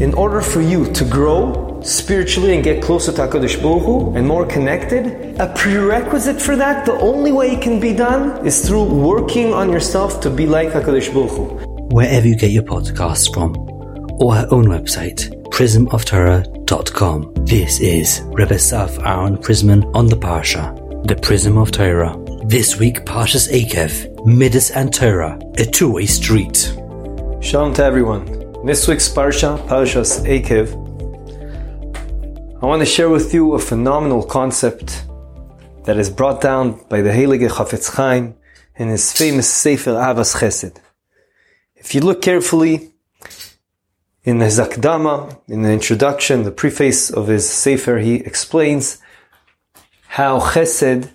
in order for you to grow spiritually and get closer to HaKadosh Baruch Hu and more connected, a prerequisite for that, the only way it can be done is through working on yourself to be like HaKadosh Baruch Hu. Wherever you get your podcasts from, or our own website, prismoftorah.com. This is Rebbe Saf Aaron Prisman on the Parsha, the Prism of Torah. This week, Parshas Eikev, Midas and Torah, a two-way street. Shalom to everyone. This week's Parsha, Parshas Eikev, I want to share with you a phenomenal concept that is brought down by the Heilige Chafetz Chaim in his famous Sefer Ahavas Chesed. If you look carefully in his Akdama, in the introduction, the preface of his Sefer, he explains how Chesed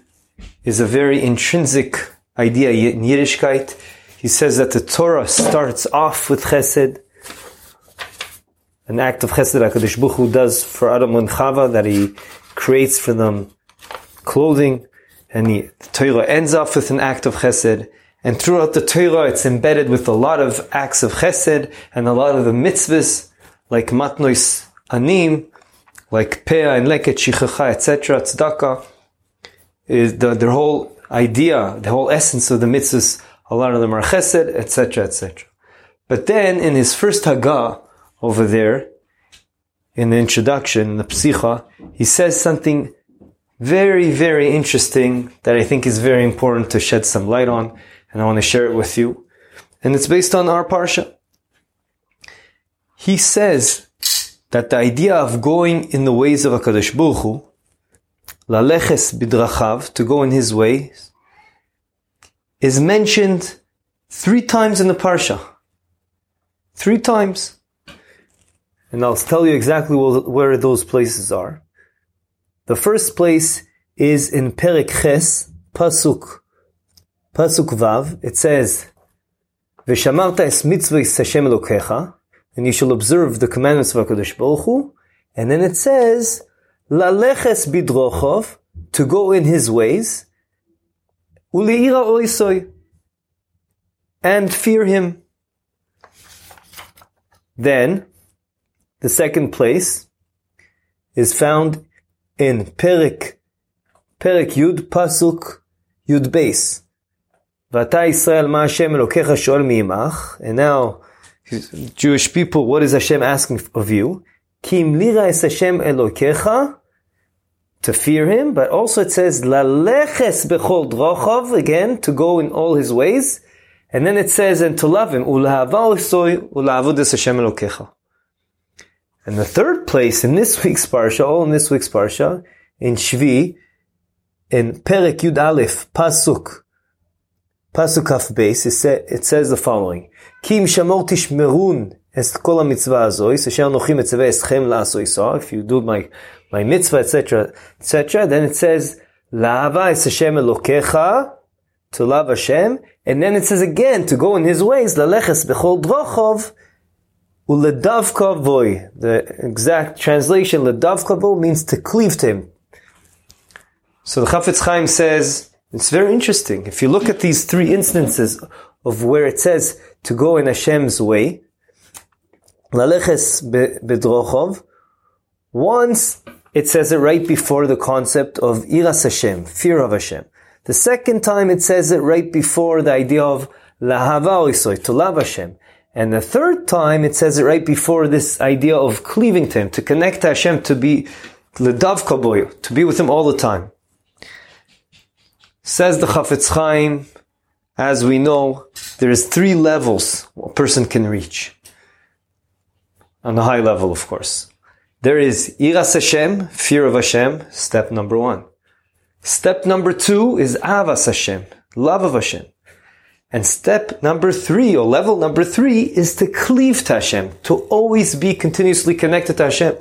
is a very intrinsic idea in Yiddishkeit. He says that the Torah starts off with Chesed, an act of Chesed HaKadosh Baruch Hu does for Adam and Chava, that he creates for them clothing, and he, the Torah ends off with an act of Chesed, and throughout the Torah it's embedded with a lot of acts of Chesed, and a lot of the mitzvahs, like Matnois Anim, like Pea and Leket Shichacha, etc., Tzedakah, is the, their whole idea, the whole essence of the mitzvahs, a lot of them are chesed, etc., etc. But then in his first Haggah over there, in the introduction, in the Psicha, he says something very, very interesting that I think is very important to shed some light on, and I want to share it with you. And it's based on our Parsha. He says that the idea of going in the ways of HaKadosh Baruch Hu, laleches bidrachav, to go in his ways, is mentioned three times in the Parsha. Three times. And I'll tell you exactly where those places are. The first place is in Perek Ches, Pasuk, Pasuk Vav. It says, "V'shamarta es mitzvahs Hashem Elokecha," and you shall observe the commandments of Hakadosh Baruch Hu. And then it says, "Laleches bidrochov," to go in His ways, uleira oisoy, and fear Him. Then, the second place is found in Perek, Perek Yud Pasuk Yud Beis. Vata Israel ma Hashem Elokecha shoel mi'imach. And now, Jewish people, what is Hashem asking of you? Kim lira es Hashem Elokecha, to fear Him, but also it says, laleches bechol drochov, again, to go in all His ways. And then it says, and to love Him, ulahava soy ulavudas Hashem Elokecha. And the third place in this week's parsha, all in this week's parsha, in Shvi, in Perek Yud Aleph, Pasuk, Pasuk Kaf Beis, it says the following: Kim shamor tishmerun es kol mitzvah azois, asher nochim etzaveh eschem la'asoisa. If you do my my mitzvah, etc., etc., then it says la'ava es Hashem elokecha, to love Hashem, and then it says again to go in His ways, laleches bechol drochov. Uledavka voy. The exact translation, ledavka voy, means to cleave to him. So the Chafetz Chaim says, it's very interesting. If you look at these three instances of where it says to go in Hashem's way, laleches bedrochov, once it says it right before the concept of iras Hashem, fear of Hashem. The second time it says it right before the idea of lahava isoy, to love Hashem. And the third time, it says it right before this idea of cleaving to Him, to connect to Hashem, to be ledav kaboy, to be with Him all the time. Says the Chafetz Chaim, as we know, there's three levels a person can reach. On the high level, of course. There is Iras Hashem, fear of Hashem, step number one. Step number two is Avas Hashem, love of Hashem. And step number three, or level number three, is to cleave to Hashem, to always be continuously connected to Hashem.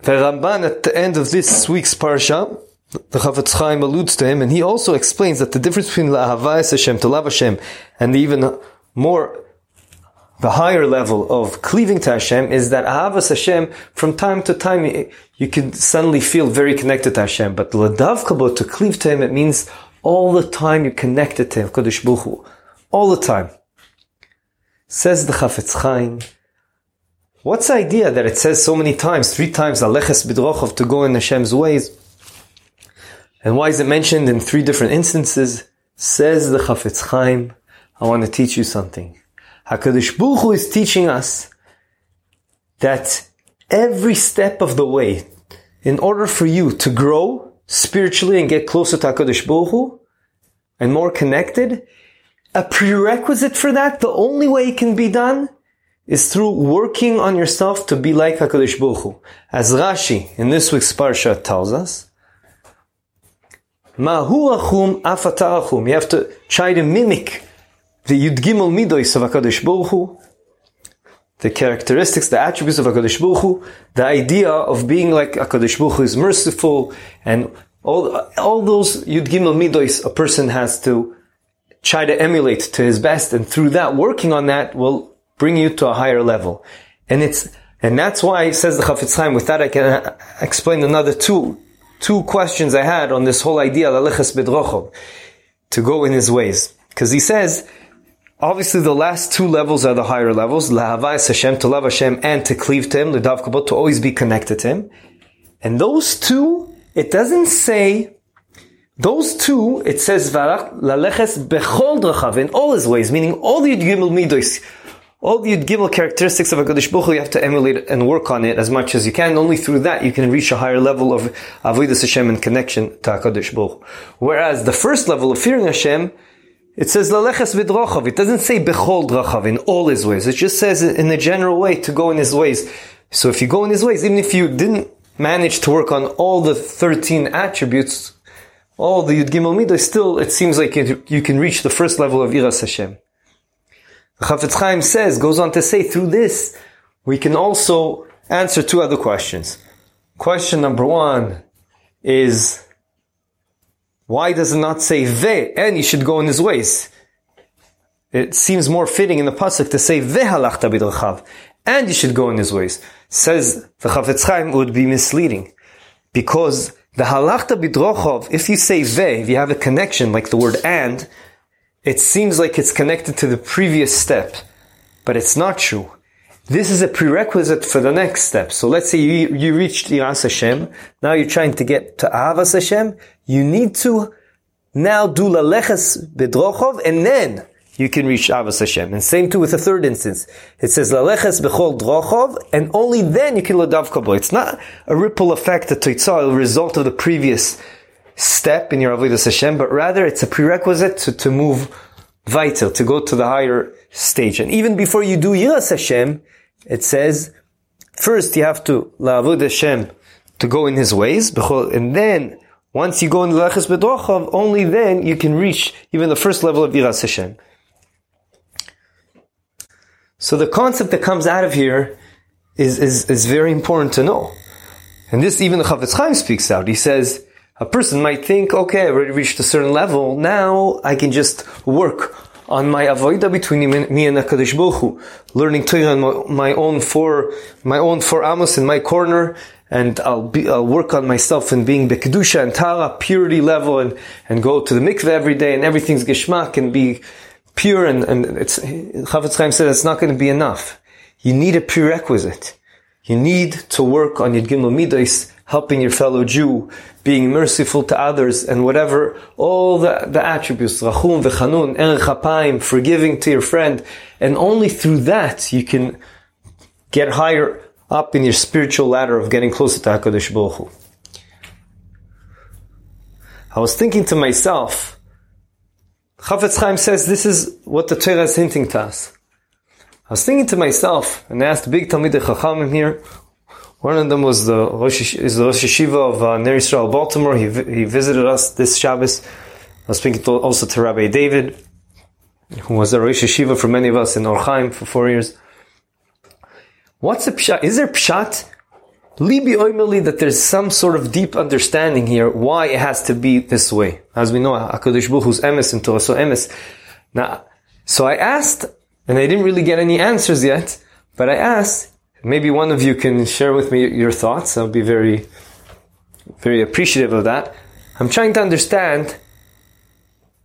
The Ramban at the end of this week's parsha, the Chafetz Chaim alludes to him, and he also explains that the difference between la'havayis Hashem, to love Hashem, and even more, the higher level of cleaving to Hashem is that ahavas Hashem, from time to time, you can suddenly feel very connected to Hashem, but ladav kabot, to cleave to Him, it means all the time you're connected to Him, Kodesh Baruch All the time. Says the Chafetz Chaim, what's the idea that it says so many times, three times, Aleches Bidrochov, to go in Hashem's ways? And why is it mentioned in three different instances? Says the Chafetz Chaim, I want to teach you something. HaKadosh Baruch Hu is teaching us that every step of the way, in order for you to grow spiritually and get closer to HaKadosh Baruch Hu, and more connected, a prerequisite for that, the only way it can be done, is through working on yourself to be like HaKadosh Baruch Hu. As Rashi in this week's Parsha tells us, Mahu achum. You have to try to mimic the Yud Gimel Midois of HaKadosh Baruch Hu, the characteristics, the attributes of HaKadosh Baruch Hu, the idea of being like HaKadosh Baruch Hu is merciful, and all, all those Yud Gimel Midois a person has to try to emulate to his best, and through that, working on that will bring you to a higher level. And it's, and that's why, says the Chafetz Chaim, with that I can uh, explain another two, two questions I had on this whole idea, to go in his ways. Because he says, obviously the last two levels are the higher levels, Lahavais Hashem, to love Hashem, and to cleave to Him, L'dav Kabot, to always be connected to Him. And those two, it doesn't say, those two, it says, Laleches Bechol Drachav, in all his ways, meaning all the Yud Gimel Midos, all the Yud Gimel characteristics of a Baruch Hu, you have to emulate and work on it as much as you can. Only through that you can reach a higher level of Avodah Hashem and connection to HaKadosh Baruch. Whereas the first level of fearing Hashem, it says Laleches Vidrochav. It doesn't say Bechol Drachav, in all his ways. It just says in a general way to go in his ways. So if you go in his ways, even if you didn't manage to work on all the 13 attributes, all the Yud Gimel Midah, still it seems like you can reach the first level of Iras Hashem. Chafetz Chaim says, goes on to say, through this, we can also answer two other questions. Question number one is, why does it not say ve, and you should go in his ways? It seems more fitting in the pasuk to say ve halachta bidrachav, and you should go in his ways. Says the Chafetz Chaim would be misleading, because the halachta bidrochov, if you say ve, if you have a connection like the word and, it seems like it's connected to the previous step, but it's not true. This is a prerequisite for the next step. So let's say you, you reached Yiras Hashem, now you're trying to get to Avas Hashem, you need to now do Laleches Bedrochov, and then you can reach Avas Hashem. And same too with the third instance. It says Laleches Bechol Drochov, and only then you can Ladav Kabbalah. It's not a ripple effect, a toitzah, a result of the previous step in your Avodah Hashem, but rather it's a prerequisite to, to move vital, to go to the higher stage. And even before you do Yiras Hashem, it says, first you have to La'avod Hashem, to go in His ways, and then once you go in Lachas Bedrochav, only then you can reach even the first level of Yiras Hashem. So the concept that comes out of here is, is, is very important to know. And this even the Chafetz Chaim speaks out. He says, a person might think, okay, I've already reached a certain level. Now I can just work on my avoida between me and Hakadosh Baruch Hu, learning Torah on my own four, my own four amos in my corner, and I'll be, I'll work on myself and being bekedusha and tara, purity level, and, and go to the mikveh every day, and everything's geschmack, and be pure, and, and it's, Chafetz Chaim said it's not going to be enough. You need a prerequisite. You need to work on Yud Gimel Midos, helping your fellow Jew, being merciful to others, and whatever, all the, the attributes, Rachum, V'chanun, Erech forgiving to your friend, and only through that you can get higher up in your spiritual ladder of getting closer to HaKadosh Baruch Hu. I was thinking to myself, Chafetz Chaim says this is what the Torah is hinting to us. I was thinking to myself, and I asked big Talmidei Chachamim here, one of them was the Rosh, is the Rosh Yeshiva of uh, Ner Yisrael, Baltimore. He, he visited us this Shabbos. I was speaking to, also to Rabbi David, who was a Rosh Yeshiva for many of us in Orchaim for four years. What's the pshat? Is there pshat? Libi oimeli that there's some sort of deep understanding here why it has to be this way. As we know, Hakadosh Baruch Hu's emes and Torah so emes. Now, so I asked, and I didn't really get any answers yet, but I asked, Maybe one of you can share with me your thoughts. I'll be very, very appreciative of that. I'm trying to understand.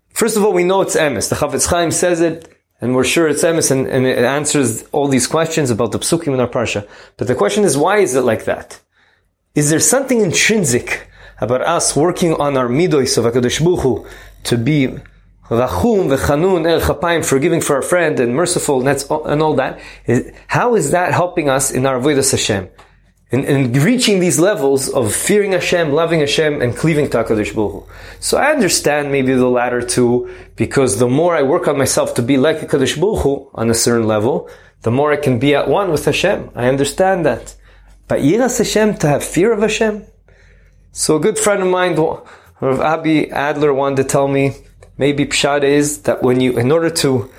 First of all, we know it's emes. The Chafetz Chaim says it. And we're sure it's emes, and, and, it answers all these questions about the psukim in our parsha. But the question is, why is it like that? Is there something intrinsic about us working on our midos of Hakadosh Buchu to be rachum v'chanun el chapayim, forgiving for our friend and merciful and, and all that? How is that helping us in our avodas Hashem? In, in, reaching these levels of fearing Hashem, loving Hashem, and cleaving to HaKadosh Baruch So I understand maybe the latter two, because the more I work on myself to be like HaKadosh Baruch on a certain level, the more I can be at one with Hashem. I understand that. But Yiras Hashem, to have fear of Hashem? So a good friend of mine, Rav Abi Adler, wanted to tell me, maybe Pshad is that when you, in order to,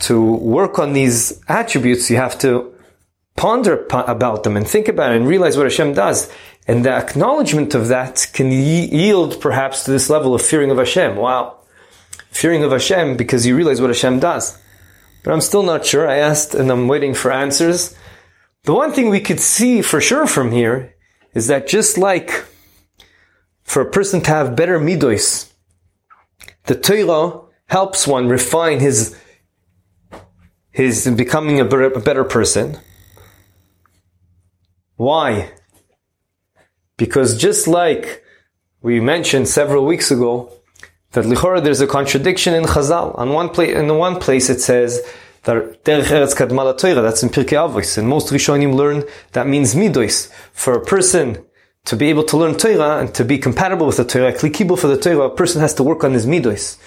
to work on these attributes, you have to ponder about them and think about it and realize what Hashem does. And the acknowledgement of that can yield perhaps to this level of fearing of Hashem. Wow. Fearing of Hashem because you realize what Hashem does. But I'm still not sure. I asked and I'm waiting for answers. The one thing we could see for sure from here is that just like for a person to have better midos, the Torah helps one refine his his becoming a better person. Why? Because just like we mentioned several weeks ago, that lichora there's a contradiction in Chazal. On one place, in one place it says that derech eretz kadmala Torah. That's in Pirkei Avos, and most Rishonim learn that means midos. For a person to be able to learn Torah and to be compatible with the Torah, klikibul for the Torah, a person has to work on his midos,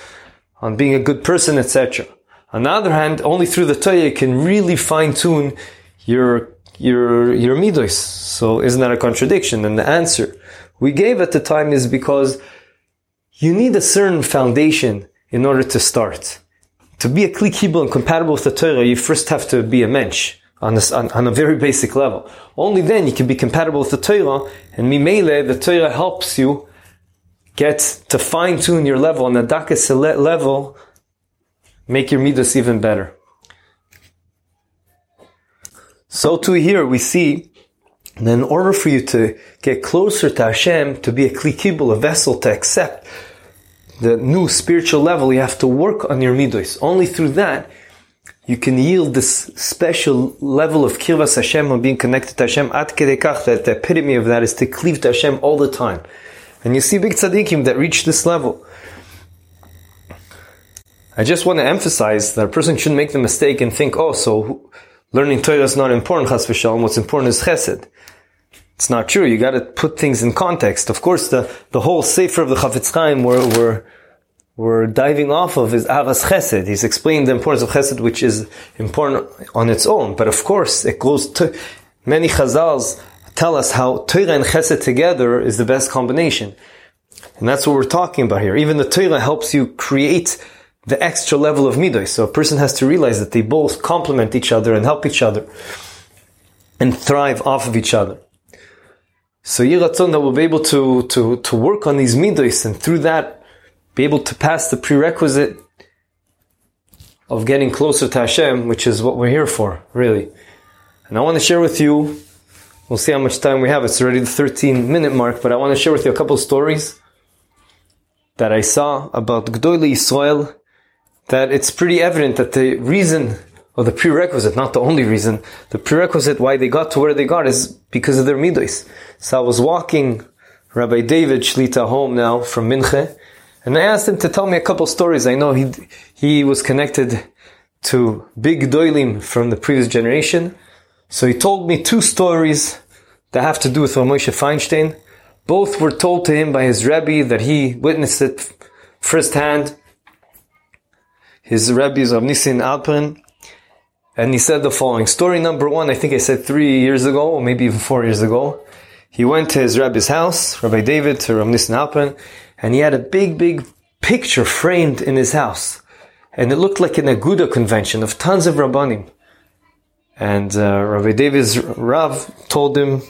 on being a good person, etc. On the other hand, only through the Torah you can really fine tune your your your midos. So isn't that a contradiction? And the answer we gave at the time is because you need a certain foundation in order to start. To be a kli kibul and compatible with the Torah, you first have to be a mensch on, on, on, a very basic level. Only then you can be compatible with the Torah, and mimele, the Torah helps you get to fine tune your level on the dakas level, make your midas even better. So too here we see that in order for you to get closer to Hashem, to be a kli a vessel to accept the new spiritual level, you have to work on your midos. Only through that, you can yield this special level of kirvas Hashem of being connected to Hashem. At kedekach, that the epitome of that is to cleave to Hashem all the time. And you see big tzaddikim that reach this level. I just want to emphasize that a person shouldn't make the mistake and think, oh, so learning Torah is not important, chas v'shalom. What's important is chesed. It's not true. You got to put things in context. Of course, the, the whole sefer of the Chafetz Chaim we're, we're, we're diving off of is Ahavas Chesed. He's explained the importance of Chesed, which is important on its own. But of course, it goes to many Chazals tell us how Torah and Chesed together is the best combination. And that's what we're talking about here. Even the Torah helps you create the extra level of midos. So a person has to realize that they both complement each other and help each other and thrive off of each other. So Yiratzon that we'll be able to, to, to work on these midos and through that be able to pass the prerequisite of getting closer to Hashem, which is what we're here for, really. And I want to share with you, we'll see how much time we have. It's already the 13 minute mark, but I want to share with you a couple stories that I saw about Gdoili Israel that it's pretty evident that the reason or the prerequisite, not the only reason, the prerequisite why they got to where they got is because of their midos. So I was walking Rabbi David Shlita home now from Minche, and I asked him to tell me a couple stories. I know he he was connected to big doilim from the previous generation, so he told me two stories that have to do with Moshe Feinstein. Both were told to him by his Rebbe that he witnessed it firsthand his rabbis of Nissen Alperin, and he said the following. Story number one, I think I said three years ago, or maybe even four years ago. He went to his rabbi's house, Rabbi David, to Rav Nissen Alperin, and he had a big, big picture framed in his house. And it looked like an Aguda convention of tons of Rabbanim. And uh, Rabbi David's Rav told him,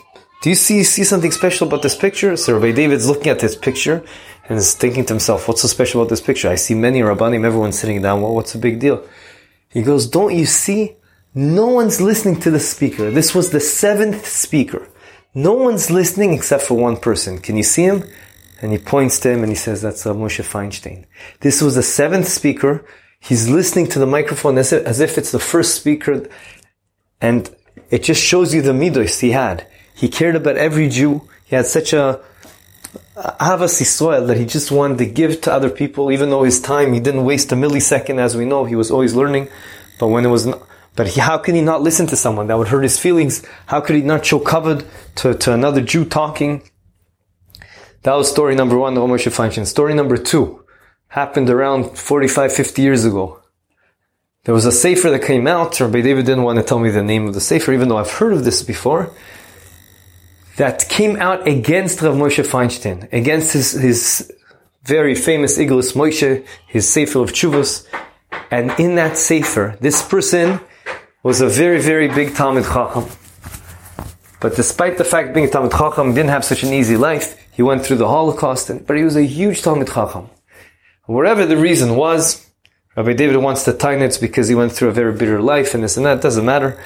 do you see, see something special about this picture? So Rabbi David's looking at this picture and is thinking to himself, what's so special about this picture? I see many Rabbanim, everyone sitting down. Well, what's the big deal? He goes, don't you see? No one's listening to the speaker. This was the seventh speaker. No one's listening except for one person. Can you see him? And he points to him and he says, that's uh, Moshe Feinstein. This was the seventh speaker. He's listening to the microphone as if, as if it's the first speaker, and it just shows you the midos he had. He cared about every Jew. He had such a Havas Yisrael that he just wanted to give to other people, even though his time, he didn't waste a millisecond, as we know, he was always learning. But when it was not, but he, how can he not listen to someone that would hurt his feelings? How could he not show covered to, to another Jew talking? That was story number one, the Moshe Feinstein. Story number two happened around 45, 50 years ago. There was a sefer that came out. Rabbi David didn't want to tell me the name of the sefer, even though I've heard of this before that came out against Rav Moshe Feinstein, against his, his very famous Igros Moshe, his Sefer of Chuvos. And in that Sefer, this person was a very, very big Talmud Chacham. But despite the fact being a Talmud Chacham didn't have such an easy life, he went through the Holocaust, and, but he was a huge Talmud Chacham. Whatever the reason was, Rabbi David wants to tie it because he went through a very bitter life and this and that, doesn't matter.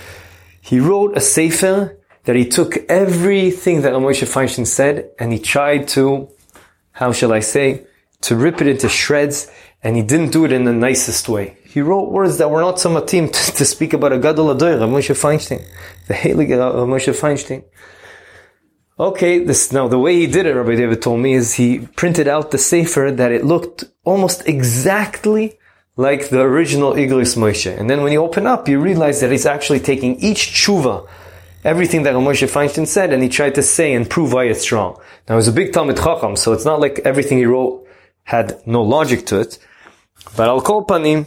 He wrote a Sefer that he took everything that Moshe Feinstein said and he tried to, how shall I say, to rip it into shreds and he didn't do it in the nicest way. He wrote words that were not so matim to, to speak about a gadol adoyer, Moshe Feinstein, the Heilige Moshe Feinstein. Okay, this now the way he did it, Rabbi David told me, is he printed out the sefer that it looked almost exactly like the original Igros Moshe. And then when you open up, you realize that he's actually taking each tshuva everything that Moshe Feinstein said, and he tried to say and prove why it's wrong. Now, he's a big Talmud Chacham, so it's not like everything he wrote had no logic to it. But Al Kol Panim,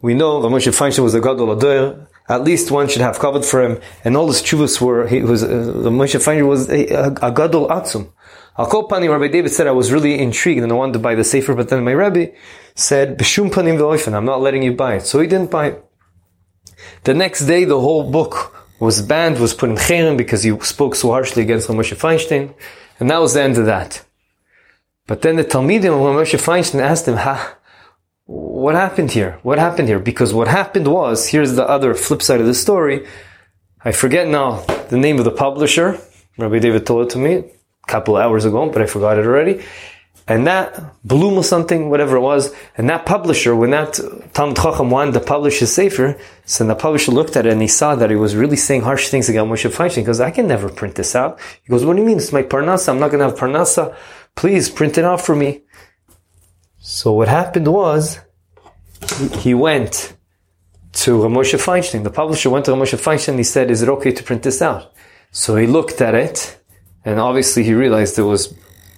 we know that Moshe Feinstein was a Gadol Adoyer. At least one should have covered for him, and all his chuvas were, he was, uh, Moshe Feinstein was a, a, a Gadol Atzum. Al Kol Panim, Rabbi David said, I was really intrigued and I wanted to buy the Sefer, but then my Rabbi said, B'shum Panim V'oifen, I'm not letting you buy it. So he didn't buy it. The next day, the whole book was banned, was put in cherem because he spoke so harshly against Moshe Feinstein, and that was the end of that. But then the Talmidim of Moshe Feinstein asked him, ha, what happened here? What happened here? Because what happened was, here's the other flip side of the story. I forget now the name of the publisher. Rabbi David told it to me a couple hours ago, but I forgot it already. And that Bloom or something, whatever it was, and that publisher, when that Talmud Chacham wanted to publish his Sefer, so the publisher looked at it and he saw that he was really saying harsh things against Moshe Feinstein. He goes, I can never print this out. He goes, what do you mean? It's my Parnasa. I'm not going to have Parnasa. Please print it out for me. So what happened was, he went to Moshe Feinstein. The publisher went to Moshe Feinstein and he said, is it okay to print this out? So he looked at it and obviously he realized it was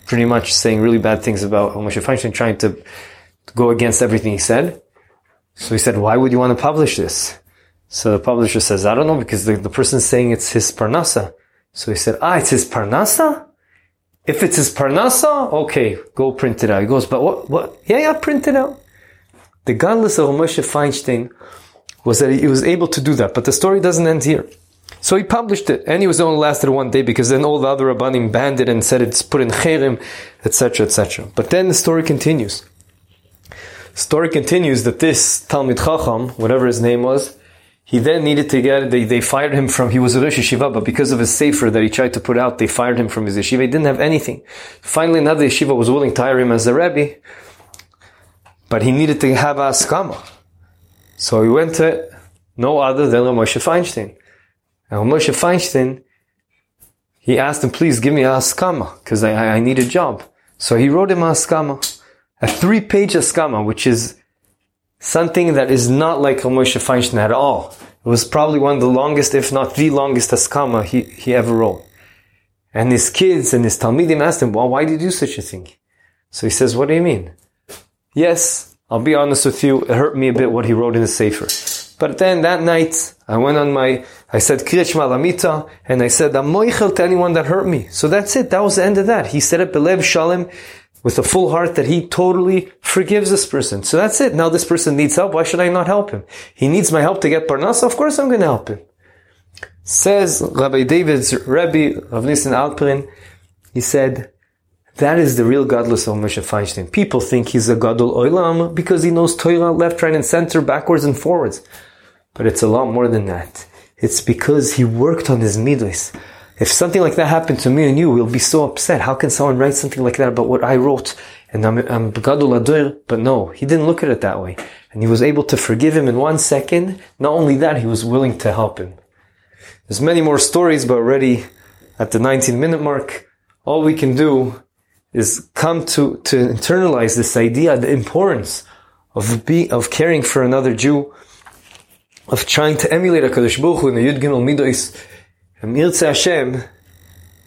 pretty much saying really bad things about Moshe Feinstein, trying to, go against everything he said. So he said, why would you want to publish this? So the publisher says, I don't know, because the, the person's saying it's his parnasa. So he said, ah, it's his parnasa? If it's his parnasa, okay, go print it out. He goes, but what, what? Yeah, yeah, print it out. The godless of Moshe Feinstein was that he was able to do that, but the story doesn't end here. So he published it, and he was only lasted one day because then all the other rabbanim banned it and said it's put in cherem, etc., etc. But then the story continues. Story continues that this Talmud Chacham, whatever his name was, he then needed to get, they, they fired him from, he was a Rosh Yeshiva, but because of his sefer that he tried to put out, they fired him from his yeshiva. He didn't have anything. Finally, another yeshiva was willing to hire him as a Rebbe, but he needed to have a skama. So he went to no other than Moshe Feinstein. Now Moshe Feinstein, he asked him, please give me a haskama, because I, I need a job. So he wrote him a haskama, a three-page haskama, which is something that is not like Moshe Feinstein at all. It was probably one of the longest, if not the longest haskama he, he ever wrote. And his kids and his Talmidim asked him, well, why did you do such a thing? So he says, what do you mean? Yes, I'll be honest with you, it hurt me a bit what he wrote in the Sefer. But then that night, I went on my, I said Kriyat Malamita, and I said, I'm moichel to anyone that hurt me. So that's it. That was the end of that. He said it belev shalom, with a full heart that he totally forgives this person. So that's it. Now this person needs help. Why should I not help him? He needs my help to get parnas. Of course I'm going to help him. Says Rabbi David's Rebbe of Nissen Alperin, he said, that is the real godless of Moshe Feinstein. People think he's a gadol olam because he knows Torah left, right, and center, backwards and forwards. But it's a lot more than that. It's because he worked on his midos. If something like that happened to me and you, we'll be so upset. How can someone write something like that about what I wrote and I'm, I'm Gadol Adur, but no, he didn't look at it that way. And he was able to forgive him in one second. Not only that, he was willing to help him. There's many more stories, but already at the 19 minute mark, all we can do is come to, to internalize this idea, the importance of be, of caring for another Jew, of trying to emulate HaKadosh Baruch Hu in the Yud Gimel Midois, Mirza um, Hashem,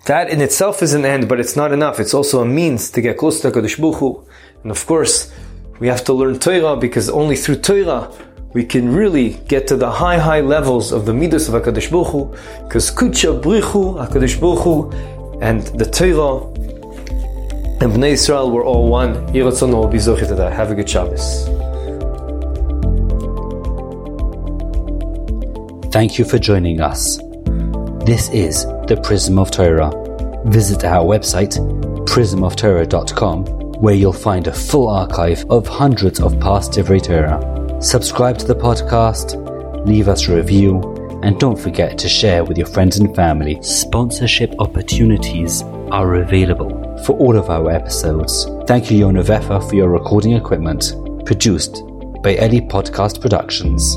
that in itself is an end, but it's not enough. It's also a means to get close to HaKadosh Baruch Hu. And of course, we have to learn Torah because only through Torah we can really get to the high, high levels of the midas of HaKadosh Baruch Hu, because Kucha Brichu, HaKadosh Baruch Hu, and the Torah and Bnei Israel were all one. Have a good Shabbos. Thank you for joining us. This is the Prism of Torah. Visit our website, prismoftorah.com, where you'll find a full archive of hundreds of past Divrei Torah. Subscribe to the podcast, leave us a review, and don't forget to share with your friends and family. Sponsorship opportunities are available for all of our episodes. Thank you, Yona Vefa, for your recording equipment. Produced by Ellie Podcast Productions.